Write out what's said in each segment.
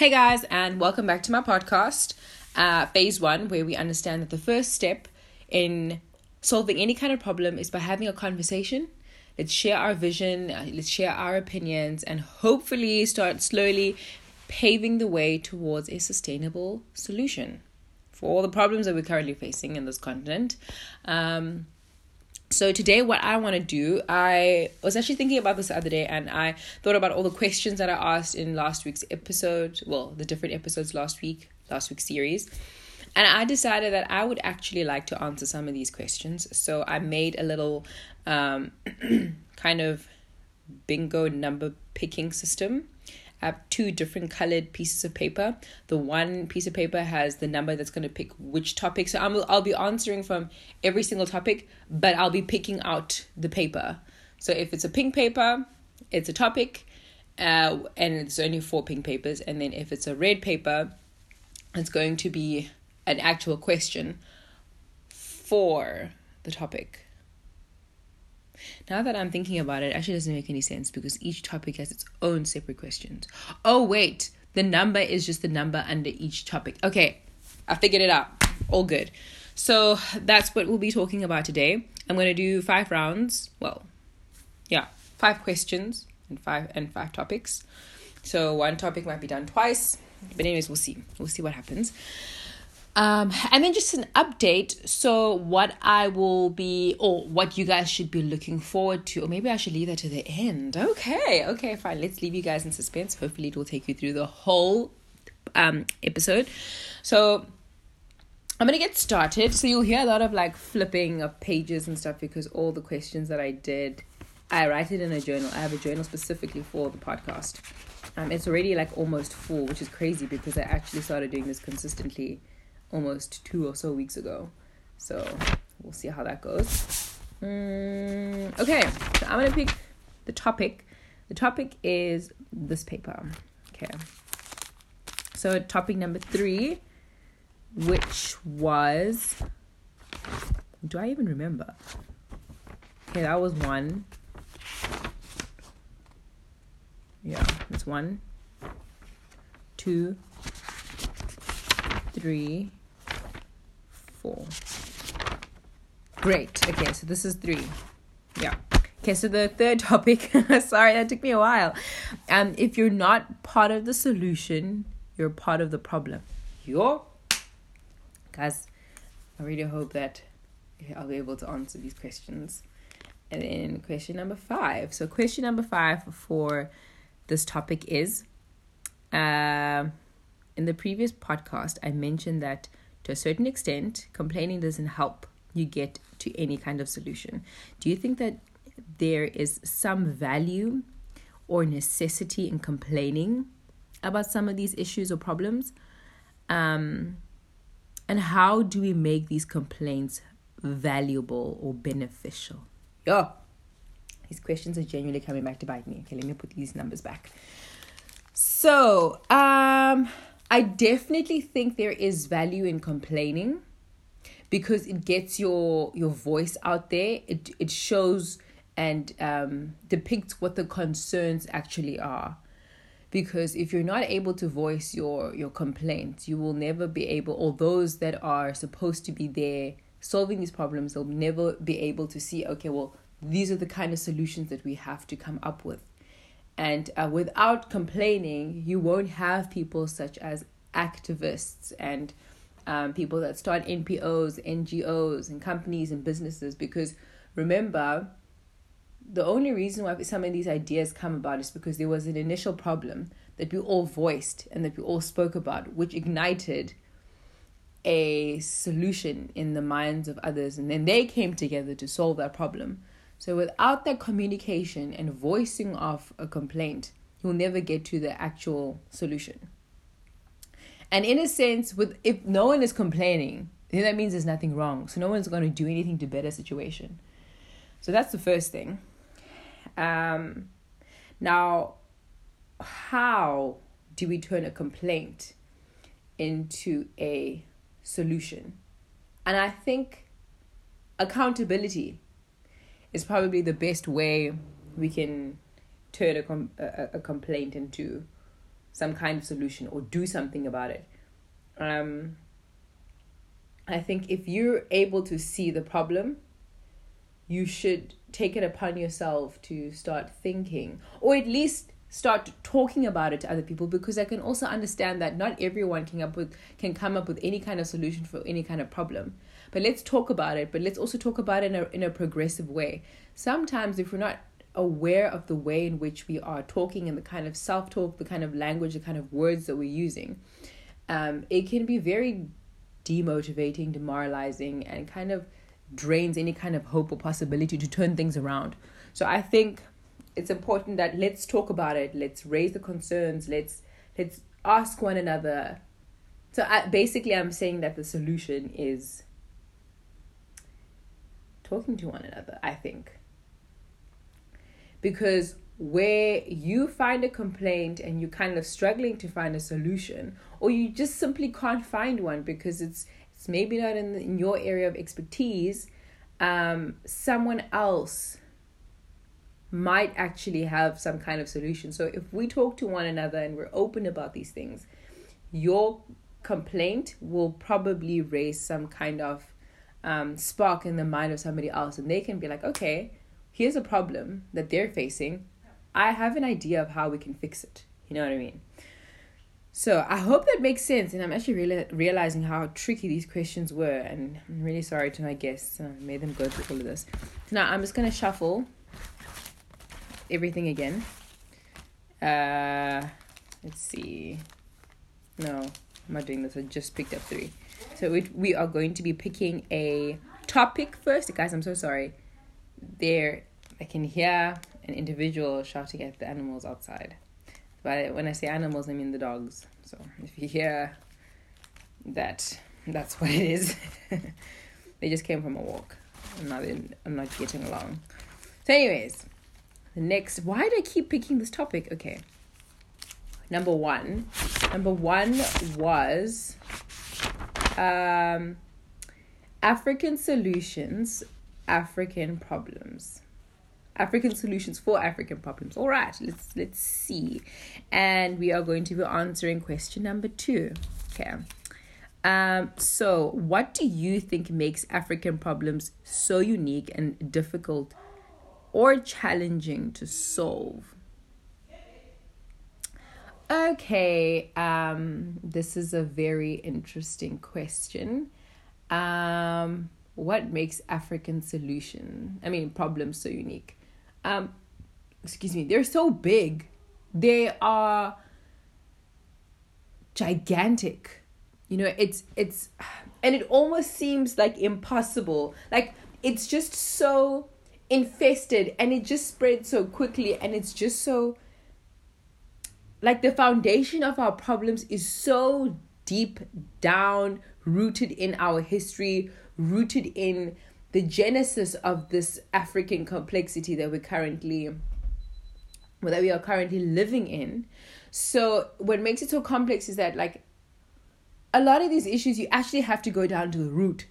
Hey guys, and welcome back to my podcast, uh, phase one, where we understand that the first step in solving any kind of problem is by having a conversation. Let's share our vision, uh, let's share our opinions, and hopefully start slowly paving the way towards a sustainable solution for all the problems that we're currently facing in this continent. Um, so today what i want to do i was actually thinking about this the other day and i thought about all the questions that i asked in last week's episode well the different episodes last week last week's series. And i decided that i would actually like to answer some of these questions. So i made a little um, kind of bingo number picking system I have two different colored pieces of paper. The one piece of paper has the number that's going to pick which topic. So I'm, I'll be answering from every single topic, but I'll be picking out the paper. So if it's a pink paper, it's a topic, uh, and it's only four pink papers. And then if it's a red paper, it's going to be an actual question for the topic. Now that I'm thinking about it, it actually doesn't make any sense because each topic has its own separate questions. Oh, wait, the number is just the number under each topic. Okay, I figured it out. All good. So that's what we'll be talking about today. I'm going to do five rounds. Well, yeah, five questions and five and five topics. So one topic might be done twice, but anyways, we'll see. We'll see what happens. Um, and then just an update. So, what I will be, or what you guys should be looking forward to, or maybe I should leave that to the end. Okay, okay, fine. Let's leave you guys in suspense. Hopefully, it will take you through the whole um, episode. So, I'm gonna get started. So, you'll hear a lot of like flipping of pages and stuff because all the questions that I did, I write it in a journal. I have a journal specifically for the podcast. Um, it's already like almost full, which is crazy because I actually started doing this consistently almost two or so weeks ago. So we'll see how that goes. Mm, okay, so I'm gonna pick the topic. The topic is this paper. Okay. So topic number three, which was do I even remember? Okay, that was one. Yeah, that's one, two, three, four. Great. Okay, so this is three. Yeah. Okay, so the third topic, sorry, that took me a while. Um, if you're not part of the solution, you're part of the problem. You're guys, I really hope that I'll be able to answer these questions. And then question number five. So question number five for this topic is uh, in the previous podcast, I mentioned that to a certain extent, complaining doesn't help you get to any kind of solution. Do you think that there is some value or necessity in complaining about some of these issues or problems? Um, and how do we make these complaints valuable or beneficial? Yeah, these questions are genuinely coming back to bite me. Okay, let me put these numbers back. So, um, I definitely think there is value in complaining because it gets your your voice out there. It it shows and um, depicts what the concerns actually are. Because if you're not able to voice your your complaints, you will never be able. Or those that are supposed to be there solving these problems, they'll never be able to see. Okay, well, these are the kind of solutions that we have to come up with. And uh, without complaining, you won't have people such as activists and um, people that start NPOs, NGOs, and companies and businesses. Because remember, the only reason why some of these ideas come about is because there was an initial problem that we all voiced and that we all spoke about, which ignited a solution in the minds of others. And then they came together to solve that problem. So without that communication and voicing of a complaint, you'll never get to the actual solution. And in a sense, with if no one is complaining, then that means there's nothing wrong. So no one's going to do anything to better situation. So that's the first thing. Um, now, how do we turn a complaint into a solution? And I think accountability is probably the best way we can turn a, com- a, a complaint into some kind of solution or do something about it. Um, I think if you're able to see the problem, you should take it upon yourself to start thinking, or at least start talking about it to other people because I can also understand that not everyone can up with can come up with any kind of solution for any kind of problem. But let's talk about it, but let's also talk about it in a in a progressive way. Sometimes if we're not aware of the way in which we are talking and the kind of self-talk, the kind of language, the kind of words that we're using, um, it can be very demotivating, demoralizing, and kind of drains any kind of hope or possibility to turn things around. So I think it's important that let's talk about it let's raise the concerns let's let's ask one another so I, basically i'm saying that the solution is talking to one another i think because where you find a complaint and you're kind of struggling to find a solution or you just simply can't find one because it's it's maybe not in, in your area of expertise um, someone else might actually have some kind of solution. So if we talk to one another and we're open about these things, your complaint will probably raise some kind of um, spark in the mind of somebody else, and they can be like, okay, here's a problem that they're facing. I have an idea of how we can fix it. You know what I mean? So I hope that makes sense, and I'm actually really realizing how tricky these questions were, and I'm really sorry to my guests. I uh, made them go through all of this. Now I'm just gonna shuffle everything again. Uh, let's see. No, I'm not doing this. I just picked up three. So we we are going to be picking a topic first. Guys, I'm so sorry. There, I can hear an individual shouting at the animals outside. But when I say animals, I mean the dogs. So if you hear that, that's what it is. they just came from a walk. I'm not, I'm not getting along. So, anyways, the next, why do I keep picking this topic? Okay. Number one. Number one was um, African solutions, African problems. African solutions for African problems. All right, let's let's see. And we are going to be answering question number 2. Okay. Um, so what do you think makes African problems so unique and difficult or challenging to solve? Okay, um, this is a very interesting question. Um, what makes African solution, I mean, problems so unique? Um, excuse me, they're so big. They are gigantic. You know, it's it's and it almost seems like impossible. Like it's just so infested and it just spreads so quickly and it's just so like the foundation of our problems is so deep down rooted in our history rooted in the genesis of this african complexity that we're currently that we are currently living in. So what makes it so complex is that like a lot of these issues you actually have to go down to the root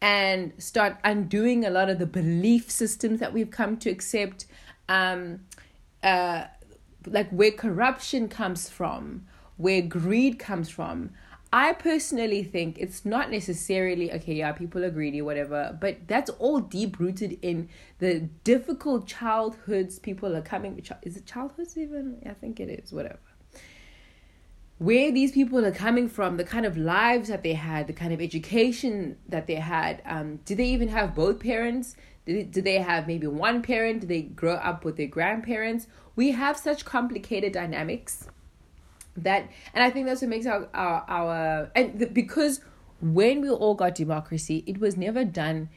and start undoing a lot of the belief systems that we've come to accept. Um uh like where corruption comes from where greed comes from i personally think it's not necessarily okay yeah people are greedy whatever but that's all deep rooted in the difficult childhoods people are coming is it childhoods even i think it is whatever where these people are coming from, the kind of lives that they had, the kind of education that they had. Um, do they even have both parents? Do they, do they have maybe one parent? Do they grow up with their grandparents? We have such complicated dynamics that, and I think that's what makes our our, our and the, because when we all got democracy, it was never done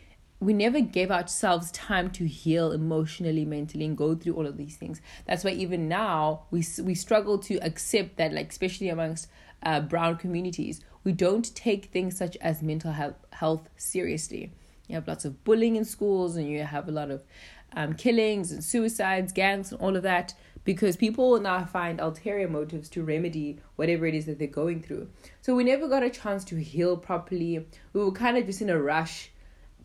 we never gave ourselves time to heal emotionally mentally and go through all of these things. That's why even now we we struggle to accept that like especially amongst uh, brown communities we don't take things such as mental health health seriously. You have lots of bullying in schools and you have a lot of um, killings and suicides gangs and all of that because people will now find ulterior motives to remedy whatever it is that they're going through so we never got a chance to heal properly we were kind of just in a rush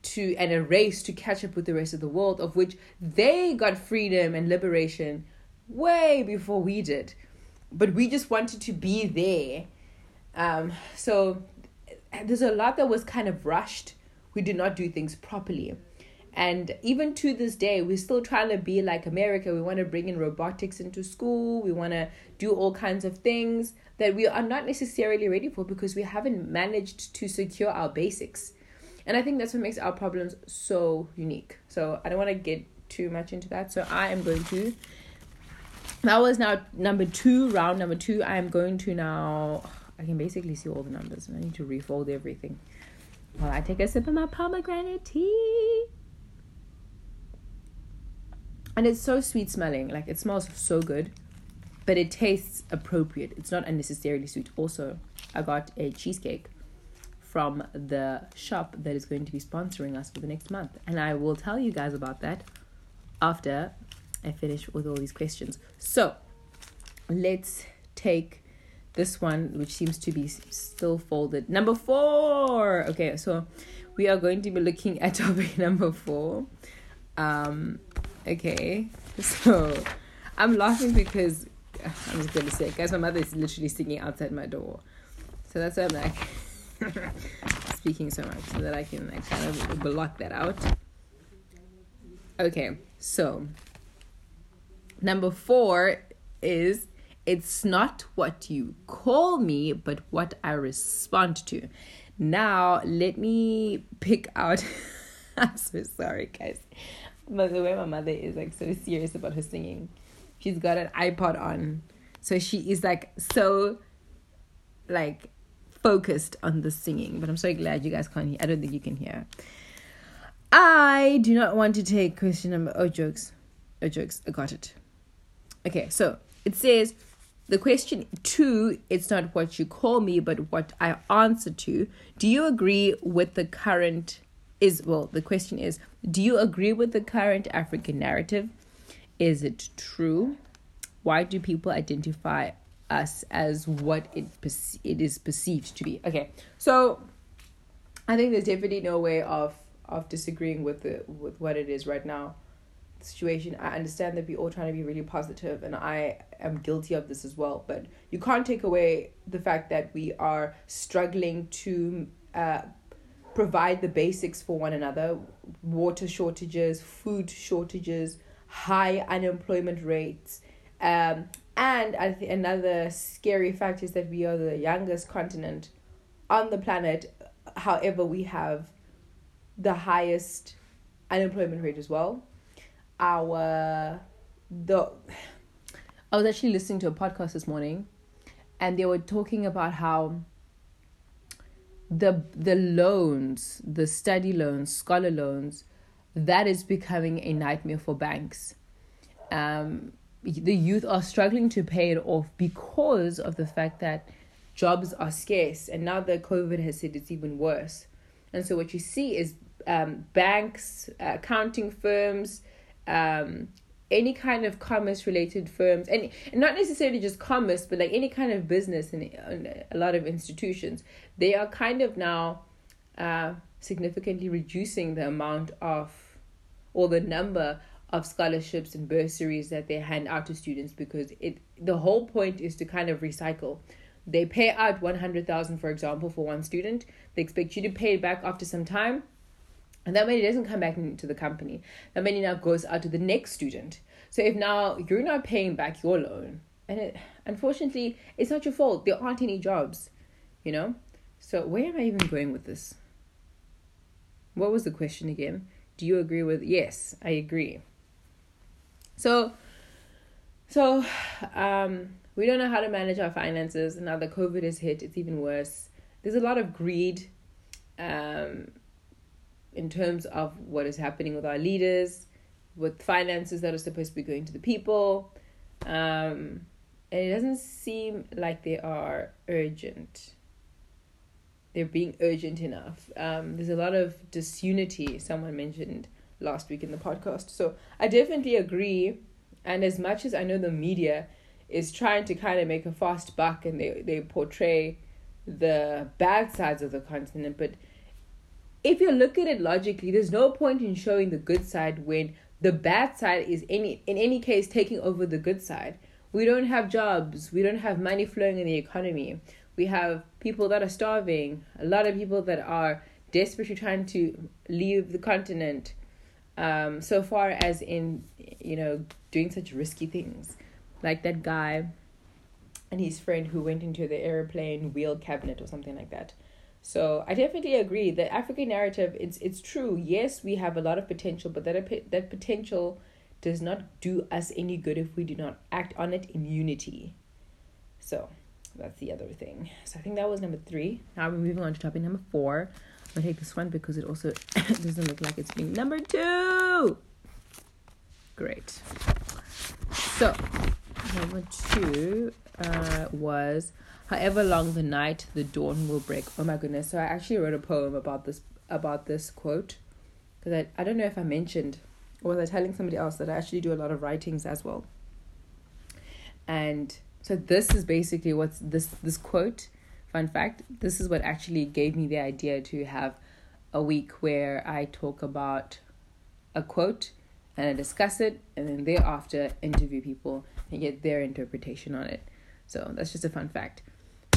to and a race to catch up with the rest of the world, of which they got freedom and liberation way before we did. but we just wanted to be there. Um, so there's a lot that was kind of rushed. We did not do things properly. And even to this day, we're still trying to be like America. We want to bring in robotics into school. We want to do all kinds of things that we are not necessarily ready for because we haven't managed to secure our basics. And I think that's what makes our problems so unique. So I don't want to get too much into that. So I am going to. That was now number two, round number two. I am going to now. I can basically see all the numbers. I need to refold everything while I take a sip of my pomegranate tea. And it's so sweet smelling. Like it smells so good but it tastes appropriate. It's not unnecessarily sweet. Also, I got a cheesecake from the shop that is going to be sponsoring us for the next month, and I will tell you guys about that after I finish with all these questions. So, let's take this one, which seems to be still folded. Number four. Okay, so we are going to be looking at topic number four. Um, okay, so I'm laughing because I'm just gonna say, guys, my mother is literally singing outside my door, so that's why I'm like speaking so much so that I can like kind of block that out. Okay, so number four is it's not what you call me, but what I respond to. Now, let me pick out. I'm so sorry, guys. But the way my mother is like so serious about her singing she's got an iPod on. So she is like so like focused on the singing. But I'm so glad you guys can't hear. I don't think you can hear. I do not want to take question number oh jokes. Oh jokes. I got it. Okay, so it says the question two, it's not what you call me, but what I answer to. Do you agree with the current is well the question is do you agree with the current African narrative is it true? Why do people identify us as what it it is perceived to be? Okay, so I think there's definitely no way of of disagreeing with the with what it is right now situation. I understand that we're all trying to be really positive, and I am guilty of this as well. But you can't take away the fact that we are struggling to uh, provide the basics for one another water shortages, food shortages, high unemployment rates. Um, and I think another scary fact is that we are the youngest continent on the planet. However, we have the highest unemployment rate as well. Our the I was actually listening to a podcast this morning, and they were talking about how the the loans, the study loans, scholar loans, that is becoming a nightmare for banks. Um, the youth are struggling to pay it off because of the fact that jobs are scarce, and now that COVID has hit, it's even worse. And so, what you see is um, banks, uh, accounting firms, um, any kind of commerce related firms, and, not necessarily just commerce, but like any kind of business and, and a lot of institutions, they are kind of now uh, significantly reducing the amount of or the number of scholarships and bursaries that they hand out to students because it the whole point is to kind of recycle. They pay out 100,000 for example for one student. They expect you to pay it back after some time and that money doesn't come back into the company. That money now goes out to the next student. So if now you're not paying back your loan and it, unfortunately it's not your fault. There aren't any jobs you know? So where am i even going with this? What was the question again? Do you agree with yes i agree. So so um we don't know how to manage our finances. Now that covid has hit it's even worse. There's a lot of greed um in terms of what is happening with our leaders with finances that are supposed to be going to the people um and it doesn't seem like they are urgent they're being urgent enough. Um, there's a lot of disunity, someone mentioned last week in the podcast. So I definitely agree. And as much as I know the media is trying to kind of make a fast buck and they, they portray the bad sides of the continent, but if you look at it logically, there's no point in showing the good side when the bad side is any in any case taking over the good side. we don't have jobs, we don't have money flowing in the economy. We have people that are starving, a lot of people that are desperately trying to leave the continent. Um, so far as in, you know, doing such risky things. Like that guy and his friend who went into the airplane wheel cabinet or something like that. So I definitely agree. The African narrative, it's it's true. Yes, we have a lot of potential, but that that potential does not do us any good if we do not act on it in unity. So that's the other thing. So I think that was number three. Now we're moving on to topic number four. I'm gonna take this one because it also doesn't look like it's being number two. Great. So number two uh, was however long the night the dawn will break. Oh my goodness. So i actually wrote a poem about this about this quote because I, I don't know if i mentioned or was i telling somebody else that i actually do a lot of writings as well? And so this is basically what's this this quote fun fact this is what actually gave me the idea to have a week where i talk about a quote and i discuss it and then thereafter interview people and get their interpretation on it. So that's just a fun fact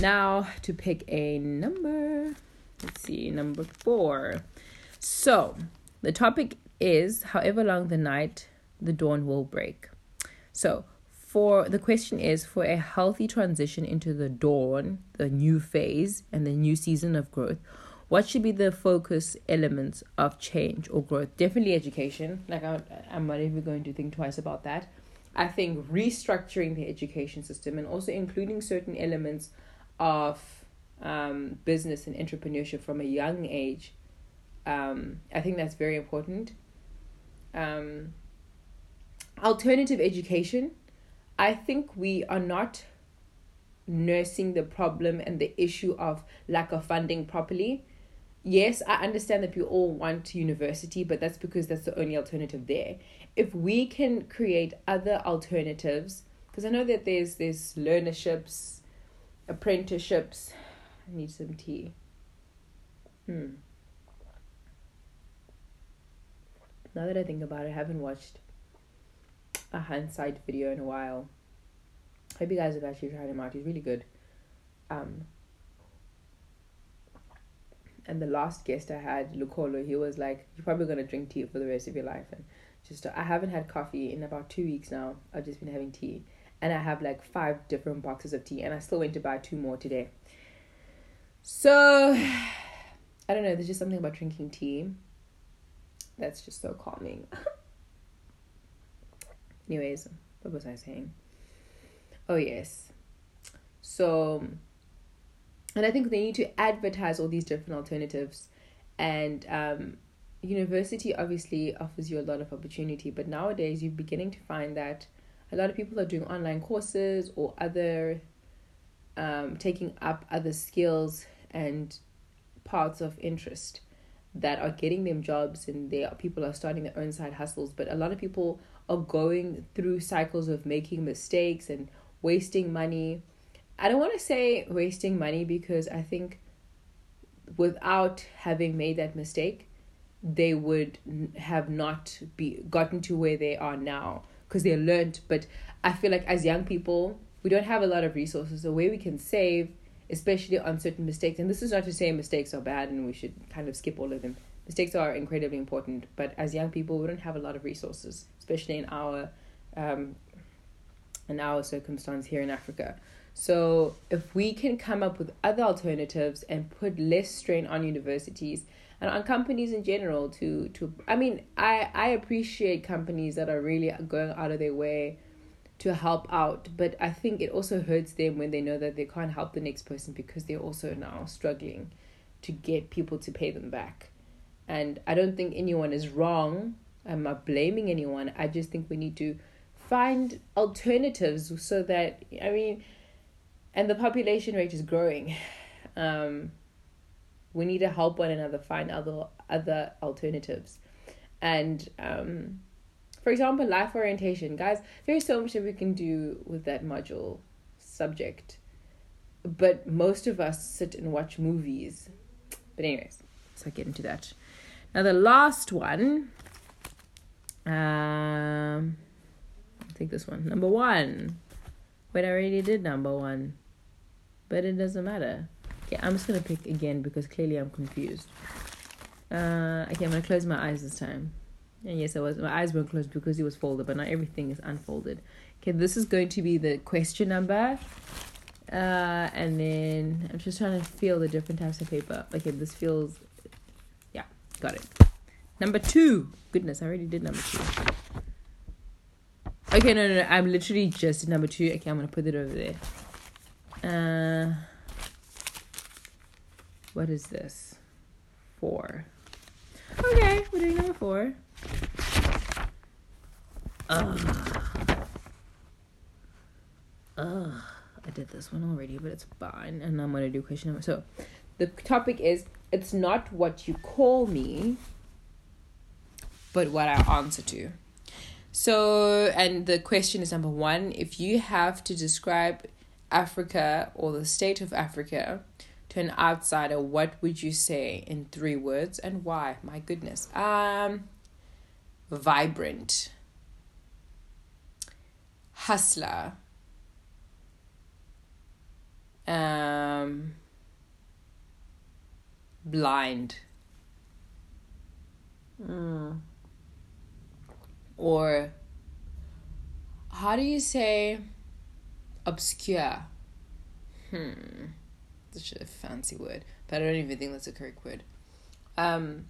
now to pick a number. Let's see, number four. So the topic is however long the night, the dawn will break. So for the question is for a healthy transition into the dawn, the new phase, and the new season of growth, what should be the focus elements of change or growth? Definitely education. Like I'm, I'm not even going to think twice about that. I think restructuring the education system and also including certain elements of um, business and entrepreneurship from a young age, um, I think that's very important. Um, alternative education, I think we are not nursing the problem and the issue of lack of funding properly. Yes, I understand that we all want university, but that's because that's the only alternative there. If we can create other alternatives, because I know that there's there's learnerships, apprenticeships. I need some tea. Hmm. Now that I think about it, I haven't watched a hindsight video in a while. I Hope you guys have actually tried him out. He's really good. Um, and the last guest I had, Lucolo, he was like, "You're probably gonna drink tea for the rest of your life." And just, I haven't had coffee in about two weeks now. I've just been having tea, and I have like five different boxes of tea, and I still went to buy two more today. So, I don't know, there's just something about drinking tea that's just so calming. Anyways, what was I saying? Oh, yes. So, and I think they need to advertise all these different alternatives. And um, university obviously offers you a lot of opportunity, but nowadays you're beginning to find that a lot of people are doing online courses or other um, taking up other skills and parts of interest that are getting them jobs and they are, people are starting their own side hustles. But a lot of people are going through cycles of making mistakes and wasting money. I don't want to say wasting money because i think without having made that mistake they would have not be gotten to where they are now because they're learned. But I feel like as young people, we don't have a lot of resources. The way we can save, especially on certain mistakes, and this is not to say mistakes are bad and we should kind of skip all of them. Mistakes are incredibly important, but as young people, we don't have a lot of resources, especially in our um, in our circumstance here in Africa. So if we can come up with other alternatives and put less strain on universities and on companies in general to to I mean I I appreciate companies that are really going out of their way to help out but I think it also hurts them when they know that they can't help the next person because they're also now struggling to get people to pay them back. And I don't think anyone is wrong. I'm not blaming anyone. I just think we need to find alternatives so that I mean and the population rate is growing. Um we need to help one another find other other alternatives. And um, for example life orientation. Guys there's so much that we can do with that module subject but most of us sit and watch movies. But anyways let's get into that. Now the last one um i think this one. Number one. Wait, I already did number one. But it doesn't matter. Okay, I'm just gonna pick again because clearly I'm confused. Uh, okay, I'm gonna close my eyes this time. And yes, I was. My eyes weren't closed because it was folded, but not everything is unfolded. Okay, this is going to be the question number. Uh, and then I'm just trying to feel the different types of paper. Okay, this feels. Yeah, got it. Number two. Goodness, I already did number two. Okay, no, no, no. I'm literally just number two. Okay, I'm gonna put it over there. Uh, what is this? Four. Okay, we're doing number four. Ugh. Ugh. I did this one already, but it's fine. And I'm gonna do question number. So, the topic is it's not what you call me, but what I answer to. So, and the question is number one: If you have to describe Africa or the state of Africa to an outsider, what would you say in three words and why? My goodness. Um, vibrant, hustler um, blind. Mm. Or how do you say obscure? Hmm. Such a fancy word, but I don't even think that's a correct word. Um,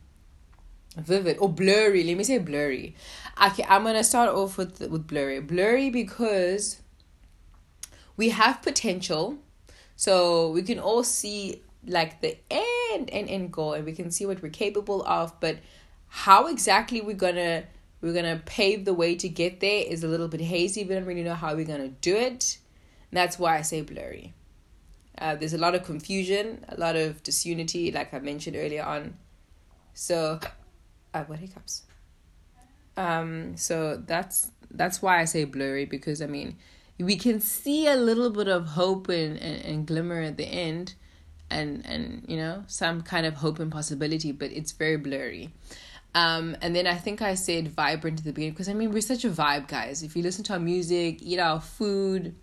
vivid or blurry. Let me say blurry. Okay, I'm gonna start off with with blurry. Blurry because we have potential so we can all see like the end and end goal and we can see what we're capable of, but how exactly we're gonna we're gonna pave the way to get there is a little bit hazy. We don't really know how we're gonna do it. that's why I say blurry. Uh, there's a lot of confusion, a lot of disunity, like I mentioned earlier on. So, uh, what hiccups? Um, so that's that's why I say blurry because I mean we can see a little bit of hope and, and, and glimmer at the end and and you know some kind of hope and possibility but it's very blurry um, and then I think I said vibrant at the beginning because I mean we're such a vibe, guys. If you listen to our music, eat our food,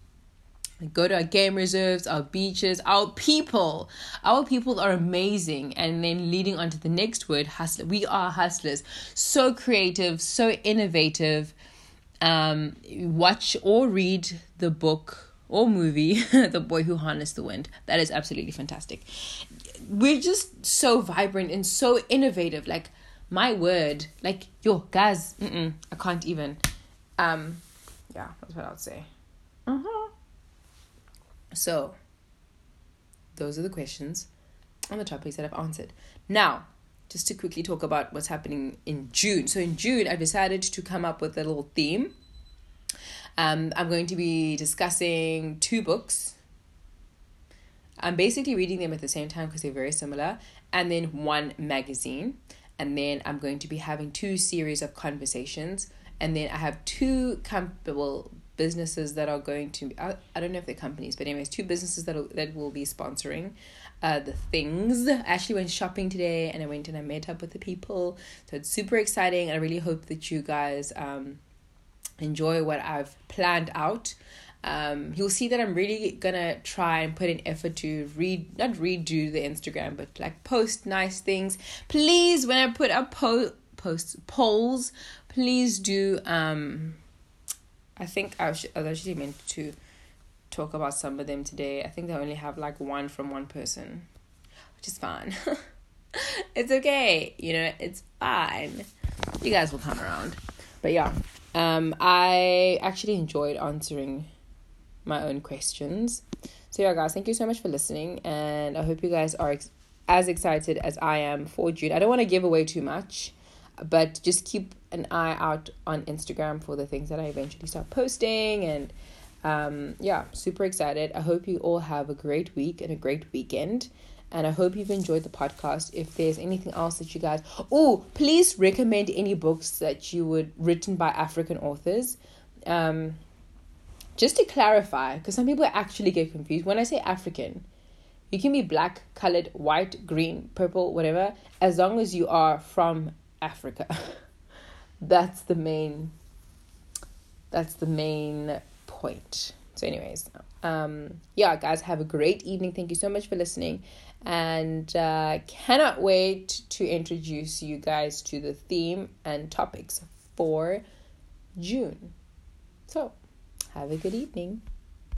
go to our game reserves, our beaches, our people, our people are amazing. And then leading on to the next word, hustler. We are hustlers, so creative, so innovative, um, watch or read the book or movie, The Boy Who Harnessed the Wind. That is absolutely fantastic. We're just so vibrant and so innovative. Like, my word, like, yo, guys, I can't even. Um, yeah, that's what I would say. Uh-huh. So, those are the questions on the topics that I've answered. Now, just to quickly talk about what's happening in June. So in June, I decided to come up with a little theme. Um, I'm going to be discussing two books. I'm basically reading them at the same time because they're very similar, and then one magazine. And then I'm going to be having two series of conversations. And then I have two comfortable businesses that are going to I, I don't know if they're companies but anyways two businesses that that will be sponsoring uh, the things. I actually went shopping today and I went and I met up with the people. So it's super exciting. I really hope that you guys um, enjoy what I've planned out. Um, you'll see that I'm really gonna try and put an effort to read, not redo the Instagram, but like post nice things. Please, when I put up po- posts, polls, please do. Um, I think I was, I was actually meant to talk about some of them today. I think they only have like one from one person, which is fine. it's okay, you know, it's fine. You guys will come around. But yeah, um, I actually enjoyed answering my own questions. So yeah, guys, thank you so much for listening, and I hope you guys are ex- as excited as I am for June. I don't want to give away too much, but just keep an eye out on Instagram for the things that I eventually start posting and um, yeah, super excited. I hope you all have a great week and a great weekend. And I hope you've enjoyed the podcast. If there's anything else that you guys, oh, please recommend any books that you would written by African authors. Um, just to clarify, because some people actually get confused. When I say African, you can be black, colored, white, green, purple, whatever, as long as you are from Africa. that's the main. That's the main point. So, anyways, um, yeah, guys, have a great evening. Thank you so much for listening, and uh, cannot wait to introduce you guys to the theme and topics for June. So, have a good evening.